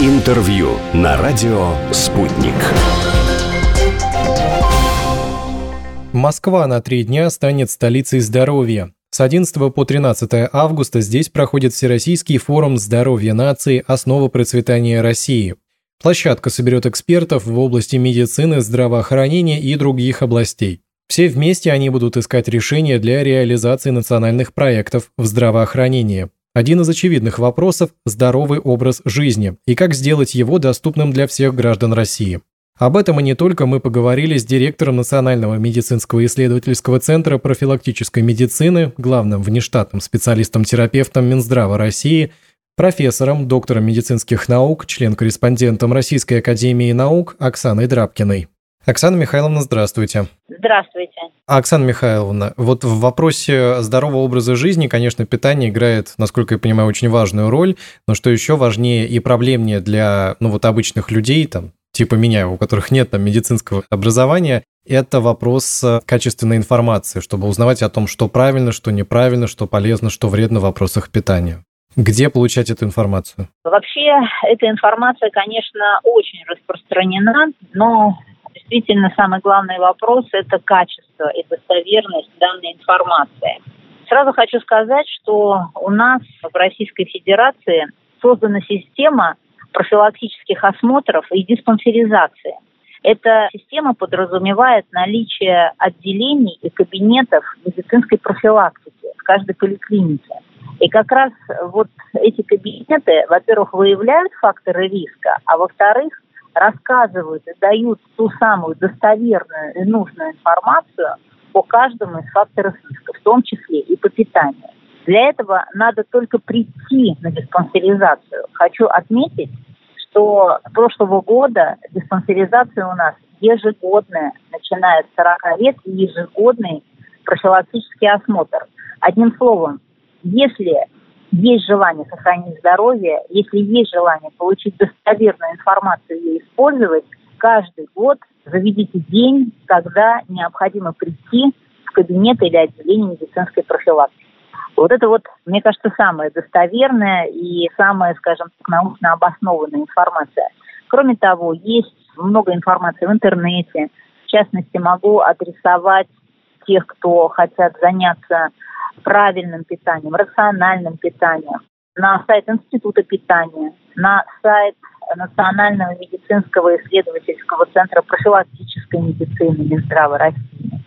Интервью на радио «Спутник». Москва на три дня станет столицей здоровья. С 11 по 13 августа здесь проходит Всероссийский форум здоровья нации «Основа процветания России». Площадка соберет экспертов в области медицины, здравоохранения и других областей. Все вместе они будут искать решения для реализации национальных проектов в здравоохранении. Один из очевидных вопросов – здоровый образ жизни и как сделать его доступным для всех граждан России. Об этом и не только мы поговорили с директором Национального медицинского исследовательского центра профилактической медицины, главным внештатным специалистом-терапевтом Минздрава России, профессором, доктором медицинских наук, член-корреспондентом Российской академии наук Оксаной Драбкиной. Оксана Михайловна, здравствуйте. Здравствуйте. Оксана Михайловна, вот в вопросе здорового образа жизни, конечно, питание играет, насколько я понимаю, очень важную роль, но что еще важнее и проблемнее для ну, вот обычных людей, там, типа меня, у которых нет там медицинского образования, это вопрос э, качественной информации, чтобы узнавать о том, что правильно, что неправильно, что полезно, что вредно в вопросах питания. Где получать эту информацию? Вообще, эта информация, конечно, очень распространена, но действительно самый главный вопрос – это качество и достоверность данной информации. Сразу хочу сказать, что у нас в Российской Федерации создана система профилактических осмотров и диспансеризации. Эта система подразумевает наличие отделений и кабинетов медицинской профилактики в каждой поликлинике. И как раз вот эти кабинеты, во-первых, выявляют факторы риска, а во-вторых, рассказывают и дают ту самую достоверную и нужную информацию по каждому из факторов риска, в том числе и по питанию. Для этого надо только прийти на диспансеризацию. Хочу отметить, что с прошлого года диспансеризация у нас ежегодная, начиная с 40 лет, ежегодный профилактический осмотр. Одним словом, если есть желание сохранить здоровье, если есть желание получить достоверную информацию и использовать, каждый год заведите день, когда необходимо прийти в кабинет или отделение медицинской профилактики. Вот это вот, мне кажется, самая достоверная и самая, скажем так, научно обоснованная информация. Кроме того, есть много информации в интернете. В частности, могу адресовать тех, кто хотят заняться правильным питанием, рациональным питанием на сайт Института питания, на сайт Национального медицинского исследовательского центра профилактической медицины Минздрава России.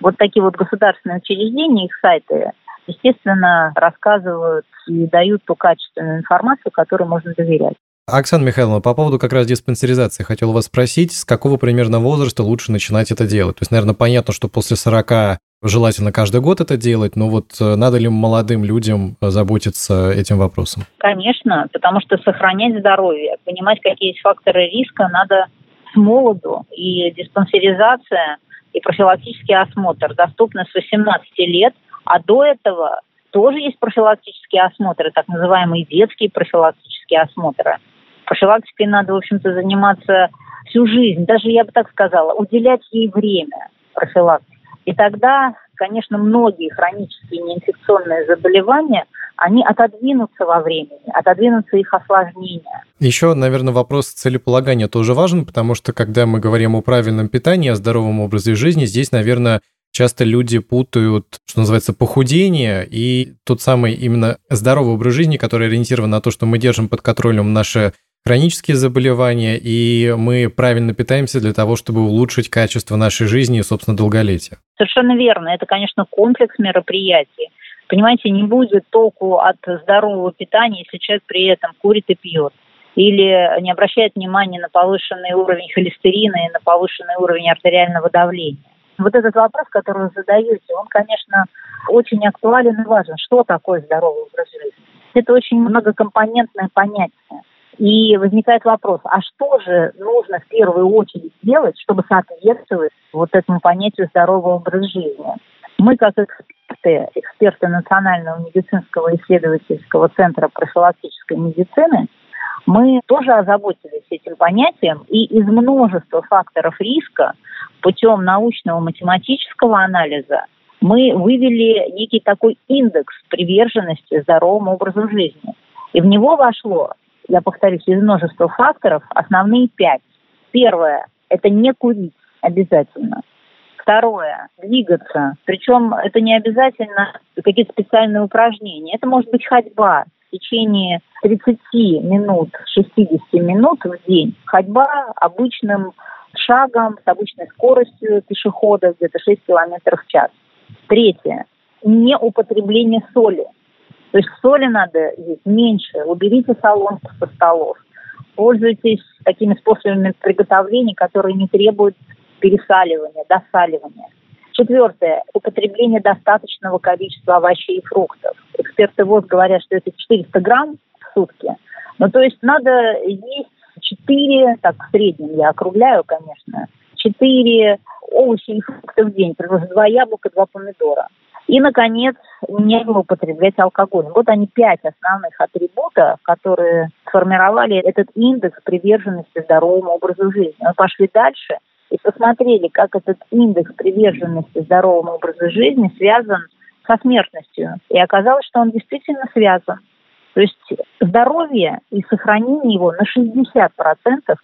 Вот такие вот государственные учреждения, их сайты естественно, рассказывают и дают ту качественную информацию, которой можно доверять. Оксана Михайловна, по поводу как раз диспансеризации хотел вас спросить, с какого примерно возраста лучше начинать это делать? То есть, наверное, понятно, что после 40 желательно каждый год это делать, но вот э, надо ли молодым людям заботиться этим вопросом? Конечно, потому что сохранять здоровье, понимать, какие есть факторы риска, надо с молоду. И диспансеризация и профилактический осмотр доступны с 18 лет – а до этого тоже есть профилактические осмотры, так называемые детские профилактические осмотры. Профилактикой надо, в общем-то, заниматься всю жизнь, даже я бы так сказала, уделять ей время профилактики. И тогда, конечно, многие хронические неинфекционные заболевания, они отодвинутся во времени, отодвинутся их осложнения. Еще, наверное, вопрос целеполагания тоже важен, потому что когда мы говорим о правильном питании, о здоровом образе жизни, здесь, наверное, Часто люди путают, что называется, похудение и тот самый именно здоровый образ жизни, который ориентирован на то, что мы держим под контролем наши хронические заболевания, и мы правильно питаемся для того, чтобы улучшить качество нашей жизни и, собственно, долголетия. Совершенно верно. Это, конечно, комплекс мероприятий. Понимаете, не будет толку от здорового питания, если человек при этом курит и пьет или не обращает внимания на повышенный уровень холестерина и на повышенный уровень артериального давления. Вот этот вопрос, который вы задаете, он, конечно, очень актуален и важен. Что такое здоровый образ жизни? Это очень многокомпонентное понятие. И возникает вопрос, а что же нужно в первую очередь сделать, чтобы соответствовать вот этому понятию здорового образа жизни? Мы, как эксперты, эксперты Национального медицинского исследовательского центра профилактической медицины, мы тоже озаботились этим понятием, и из множества факторов риска путем научного математического анализа мы вывели некий такой индекс приверженности здоровому образу жизни. И в него вошло я повторюсь, из множества факторов, основные пять. Первое – это не курить обязательно. Второе – двигаться. Причем это не обязательно какие-то специальные упражнения. Это может быть ходьба в течение 30 минут, 60 минут в день. Ходьба обычным шагом, с обычной скоростью пешехода, где-то 6 километров в час. Третье – не употребление соли. То есть соли надо есть меньше. Уберите солонку со столов. Пользуйтесь такими способами приготовления, которые не требуют пересаливания, досаливания. Четвертое. Употребление достаточного количества овощей и фруктов. Эксперты ВОЗ говорят, что это 400 грамм в сутки. Ну, то есть надо есть 4, так в среднем я округляю, конечно, 4 овощи и фрукты в день, примерно 2 яблока, 2 помидора. И, наконец, не употреблять алкоголь. Вот они пять основных атрибутов, которые сформировали этот индекс приверженности здоровому образу жизни. Мы пошли дальше – и посмотрели, как этот индекс приверженности здоровому образу жизни связан со смертностью. И оказалось, что он действительно связан. То есть здоровье и сохранение его на 60%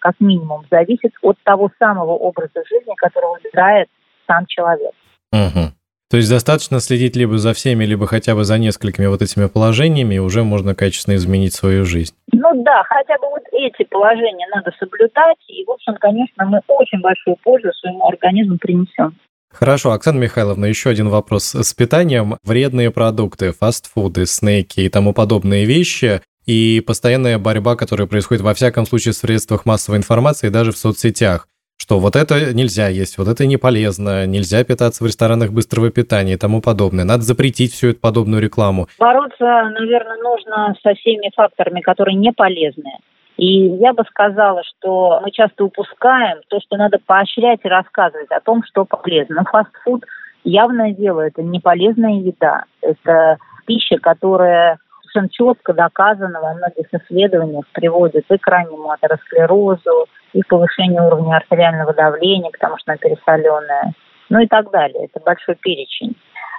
как минимум зависит от того самого образа жизни, который выбирает сам человек. Угу. То есть достаточно следить либо за всеми, либо хотя бы за несколькими вот этими положениями, и уже можно качественно изменить свою жизнь. Ну да, хотя бы вот эти положения надо соблюдать, и, в общем, конечно, мы очень большую пользу своему организму принесем. Хорошо, Оксана Михайловна, еще один вопрос. С питанием вредные продукты, фастфуды, снеки и тому подобные вещи и постоянная борьба, которая происходит во всяком случае в средствах массовой информации даже в соцсетях что вот это нельзя есть, вот это не полезно, нельзя питаться в ресторанах быстрого питания и тому подобное. Надо запретить всю эту подобную рекламу. Бороться, наверное, нужно со всеми факторами, которые не полезны. И я бы сказала, что мы часто упускаем то, что надо поощрять и рассказывать о том, что полезно. Фастфуд явное дело, это не полезная еда. Это пища, которая совершенно четко доказано во многих исследованиях приводит и к раннему атеросклерозу, и к повышению уровня артериального давления, потому что она пересоленная, ну и так далее. Это большой перечень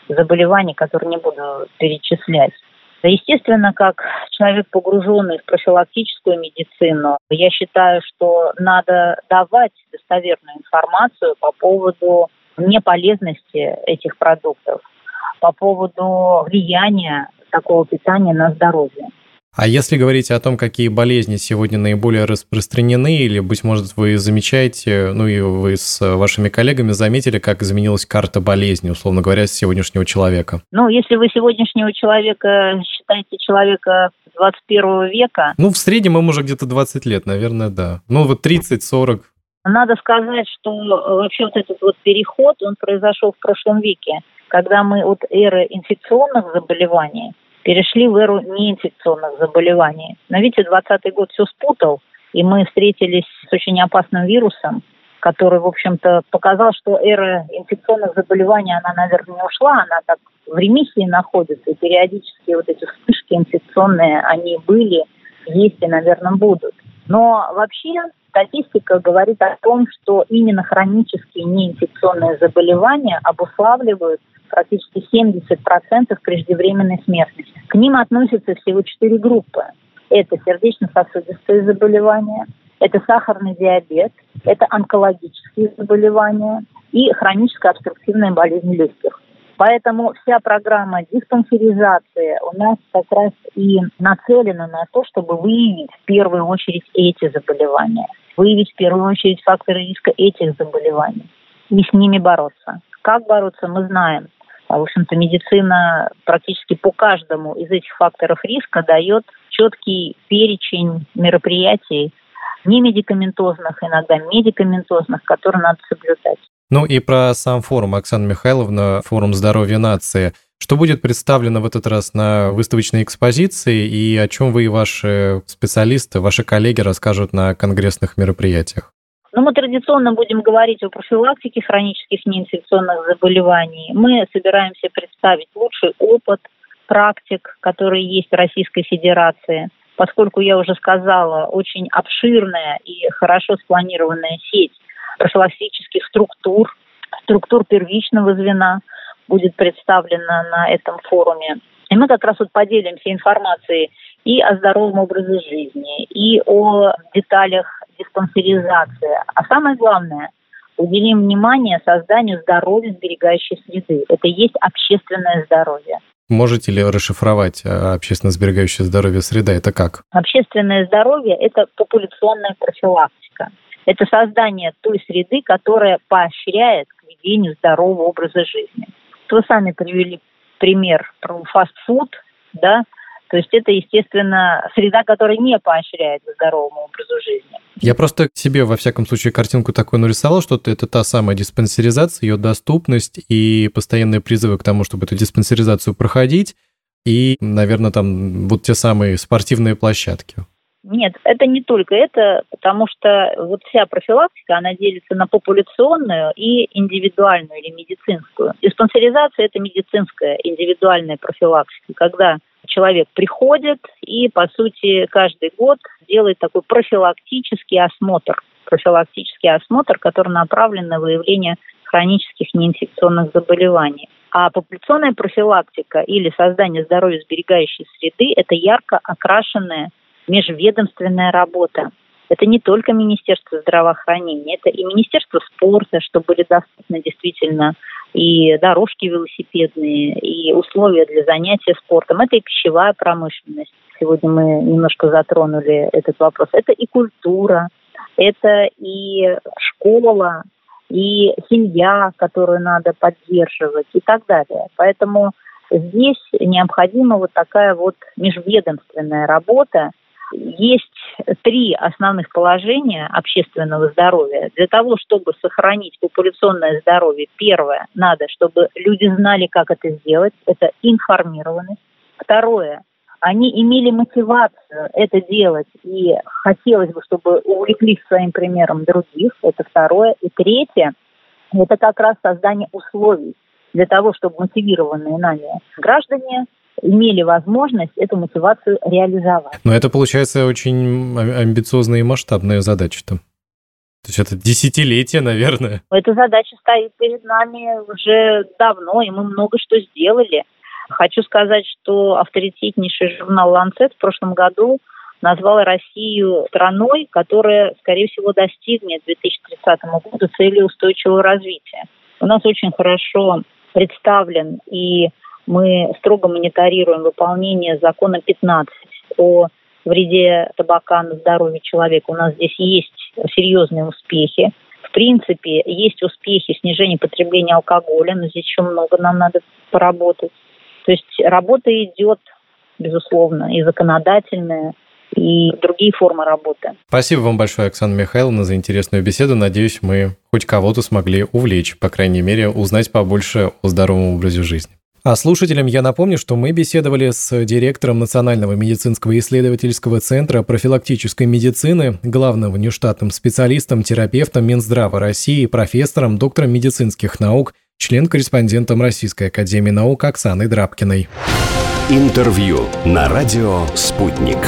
заболеваний, которые не буду перечислять. Естественно, как человек, погруженный в профилактическую медицину, я считаю, что надо давать достоверную информацию по поводу неполезности этих продуктов, по поводу влияния такого питания на здоровье. А если говорить о том, какие болезни сегодня наиболее распространены, или, быть может, вы замечаете, ну и вы с вашими коллегами заметили, как изменилась карта болезни, условно говоря, с сегодняшнего человека? Ну, если вы сегодняшнего человека считаете человека 21 века... Ну, в среднем ему уже где-то 20 лет, наверное, да. Ну, вот 30-40. Надо сказать, что вообще вот этот вот переход, он произошел в прошлом веке, когда мы от эры инфекционных заболеваний перешли в эру неинфекционных заболеваний. Но видите, 20 год все спутал, и мы встретились с очень опасным вирусом, который, в общем-то, показал, что эра инфекционных заболеваний, она, наверное, не ушла, она так в ремиссии находится, и периодически вот эти вспышки инфекционные, они были, есть и, наверное, будут. Но вообще статистика говорит о том, что именно хронические неинфекционные заболевания обуславливают практически 70% преждевременной смертности. К ним относятся всего четыре группы. Это сердечно-сосудистые заболевания, это сахарный диабет, это онкологические заболевания и хроническая обструктивная болезнь легких. Поэтому вся программа диспансеризации у нас как раз и нацелена на то, чтобы выявить в первую очередь эти заболевания, выявить в первую очередь факторы риска этих заболеваний и с ними бороться. Как бороться, мы знаем. А, в общем-то, медицина практически по каждому из этих факторов риска дает четкий перечень мероприятий, не медикаментозных, иногда медикаментозных, которые надо соблюдать. Ну и про сам форум, Оксана Михайловна, форум здоровья нации. Что будет представлено в этот раз на выставочной экспозиции и о чем вы и ваши специалисты, ваши коллеги расскажут на конгрессных мероприятиях? Но мы традиционно будем говорить о профилактике хронических неинфекционных заболеваний. Мы собираемся представить лучший опыт практик, которые есть в Российской Федерации. Поскольку я уже сказала, очень обширная и хорошо спланированная сеть профилактических структур, структур первичного звена будет представлена на этом форуме. И мы как раз вот поделимся информацией и о здоровом образе жизни, и о деталях диспансеризации. А самое главное, уделим внимание созданию здоровья сберегающей среды. Это есть общественное здоровье. Можете ли расшифровать э, общественно сберегающее здоровье среда? Это как? Общественное здоровье – это популяционная профилактика. Это создание той среды, которая поощряет к ведению здорового образа жизни. Вы сами привели пример про фастфуд, да, то есть это, естественно, среда, которая не поощряет здоровому образу жизни. Я просто себе, во всяком случае, картинку такую нарисовал, что это та самая диспансеризация, ее доступность и постоянные призывы к тому, чтобы эту диспансеризацию проходить, и, наверное, там вот те самые спортивные площадки. Нет, это не только это, потому что вот вся профилактика, она делится на популяционную и индивидуальную или медицинскую. Диспансеризация – это медицинская индивидуальная профилактика, когда человек приходит и, по сути, каждый год делает такой профилактический осмотр. Профилактический осмотр, который направлен на выявление хронических неинфекционных заболеваний. А популяционная профилактика или создание здоровья сберегающей среды – это ярко окрашенная межведомственная работа. Это не только Министерство здравоохранения, это и Министерство спорта, чтобы были доступны действительно и дорожки велосипедные, и условия для занятия спортом. Это и пищевая промышленность. Сегодня мы немножко затронули этот вопрос. Это и культура, это и школа, и семья, которую надо поддерживать и так далее. Поэтому здесь необходима вот такая вот межведомственная работа, есть три основных положения общественного здоровья. Для того, чтобы сохранить популяционное здоровье, первое, надо, чтобы люди знали, как это сделать. Это информированность. Второе, они имели мотивацию это делать, и хотелось бы, чтобы увлеклись своим примером других. Это второе. И третье, это как раз создание условий для того, чтобы мотивированные нами граждане имели возможность эту мотивацию реализовать. Но это получается очень амбициозная и масштабная задача-то. То есть это десятилетие, наверное. Эта задача стоит перед нами уже давно, и мы много что сделали. Хочу сказать, что авторитетнейший журнал «Ланцет» в прошлом году назвал Россию страной, которая, скорее всего, достигнет к 2030 году цели устойчивого развития. У нас очень хорошо представлен и мы строго мониторируем выполнение закона 15 о вреде табака на здоровье человека. У нас здесь есть серьезные успехи. В принципе, есть успехи снижения потребления алкоголя, но здесь еще много нам надо поработать. То есть работа идет, безусловно, и законодательная, и другие формы работы. Спасибо вам большое, Оксана Михайловна, за интересную беседу. Надеюсь, мы хоть кого-то смогли увлечь, по крайней мере, узнать побольше о здоровом образе жизни. А слушателям я напомню, что мы беседовали с директором Национального медицинского исследовательского центра профилактической медицины, главным внештатным специалистом, терапевтом Минздрава России, профессором, доктором медицинских наук, член-корреспондентом Российской академии наук Оксаной Драбкиной. Интервью на радио «Спутник».